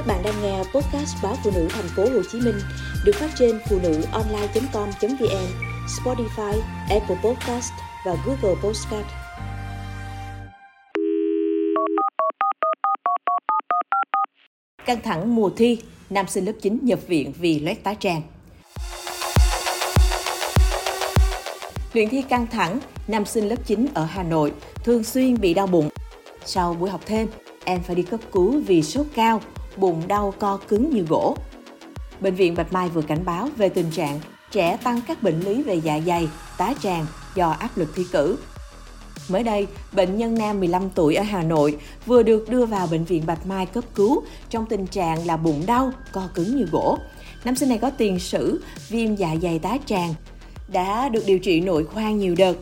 Các bạn đang nghe podcast báo phụ nữ thành phố Hồ Chí Minh được phát trên phụ nữ online.com.vn, Spotify, Apple Podcast và Google Podcast. Căng thẳng mùa thi, nam sinh lớp 9 nhập viện vì loét tá tràng. Luyện thi căng thẳng, nam sinh lớp 9 ở Hà Nội thường xuyên bị đau bụng. Sau buổi học thêm, em phải đi cấp cứu vì sốt cao, bụng đau co cứng như gỗ. Bệnh viện Bạch Mai vừa cảnh báo về tình trạng trẻ tăng các bệnh lý về dạ dày, tá tràng do áp lực thi cử. Mới đây, bệnh nhân nam 15 tuổi ở Hà Nội vừa được đưa vào bệnh viện Bạch Mai cấp cứu trong tình trạng là bụng đau, co cứng như gỗ. Nam sinh này có tiền sử viêm dạ dày tá tràng, đã được điều trị nội khoa nhiều đợt.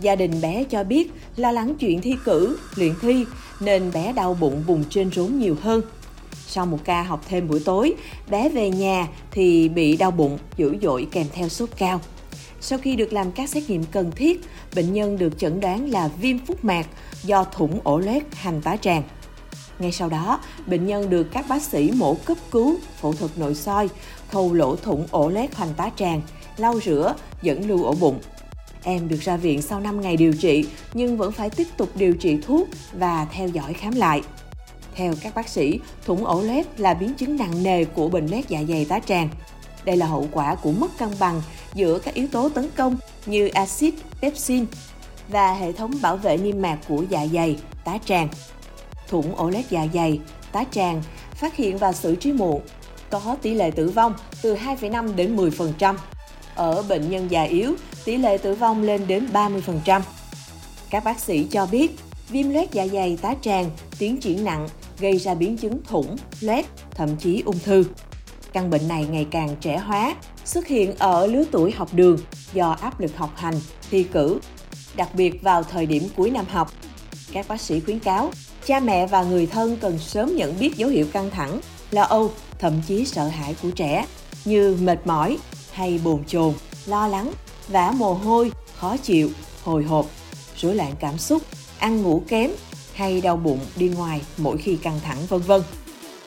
Gia đình bé cho biết lo lắng chuyện thi cử, luyện thi nên bé đau bụng vùng trên rốn nhiều hơn. Sau một ca học thêm buổi tối, bé về nhà thì bị đau bụng dữ dội kèm theo sốt cao. Sau khi được làm các xét nghiệm cần thiết, bệnh nhân được chẩn đoán là viêm phúc mạc do thủng ổ loét hành tá tràng. Ngay sau đó, bệnh nhân được các bác sĩ mổ cấp cứu, phẫu thuật nội soi, khâu lỗ thủng ổ loét hoành tá tràng, lau rửa, dẫn lưu ổ bụng. Em được ra viện sau 5 ngày điều trị nhưng vẫn phải tiếp tục điều trị thuốc và theo dõi khám lại. Theo các bác sĩ, thủng ổ lép là biến chứng nặng nề của bệnh loét dạ dày tá tràng. Đây là hậu quả của mất cân bằng giữa các yếu tố tấn công như axit, pepsin và hệ thống bảo vệ niêm mạc của dạ dày, tá tràng. Thủng ổ loét dạ dày, tá tràng phát hiện và xử trí muộn có tỷ lệ tử vong từ 2,5 đến 10%. Ở bệnh nhân già yếu, tỷ lệ tử vong lên đến 30%. Các bác sĩ cho biết, viêm loét dạ dày tá tràng tiến triển nặng gây ra biến chứng thủng, loét, thậm chí ung thư. Căn bệnh này ngày càng trẻ hóa, xuất hiện ở lứa tuổi học đường do áp lực học hành, thi cử, đặc biệt vào thời điểm cuối năm học. Các bác sĩ khuyến cáo, cha mẹ và người thân cần sớm nhận biết dấu hiệu căng thẳng, lo âu, thậm chí sợ hãi của trẻ như mệt mỏi hay bồn chồn, lo lắng, vã mồ hôi, khó chịu, hồi hộp, rối loạn cảm xúc, ăn ngủ kém hay đau bụng đi ngoài mỗi khi căng thẳng vân vân.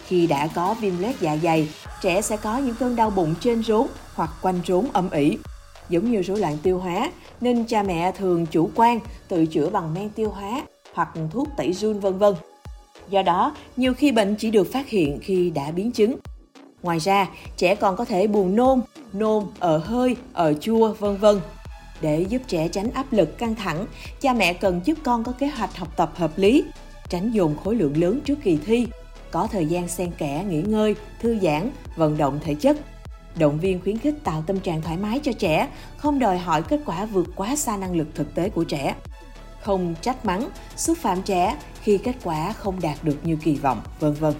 Khi đã có viêm loét dạ dày, trẻ sẽ có những cơn đau bụng trên rốn hoặc quanh rốn âm ỉ. Giống như rối loạn tiêu hóa, nên cha mẹ thường chủ quan tự chữa bằng men tiêu hóa hoặc thuốc tẩy run vân vân. Do đó, nhiều khi bệnh chỉ được phát hiện khi đã biến chứng. Ngoài ra, trẻ còn có thể buồn nôn, nôn, ở hơi, ở chua, vân vân. Để giúp trẻ tránh áp lực căng thẳng, cha mẹ cần giúp con có kế hoạch học tập hợp lý, tránh dồn khối lượng lớn trước kỳ thi, có thời gian xen kẽ nghỉ ngơi, thư giãn, vận động thể chất. Động viên khuyến khích tạo tâm trạng thoải mái cho trẻ, không đòi hỏi kết quả vượt quá xa năng lực thực tế của trẻ. Không trách mắng, xúc phạm trẻ khi kết quả không đạt được như kỳ vọng, vân vân.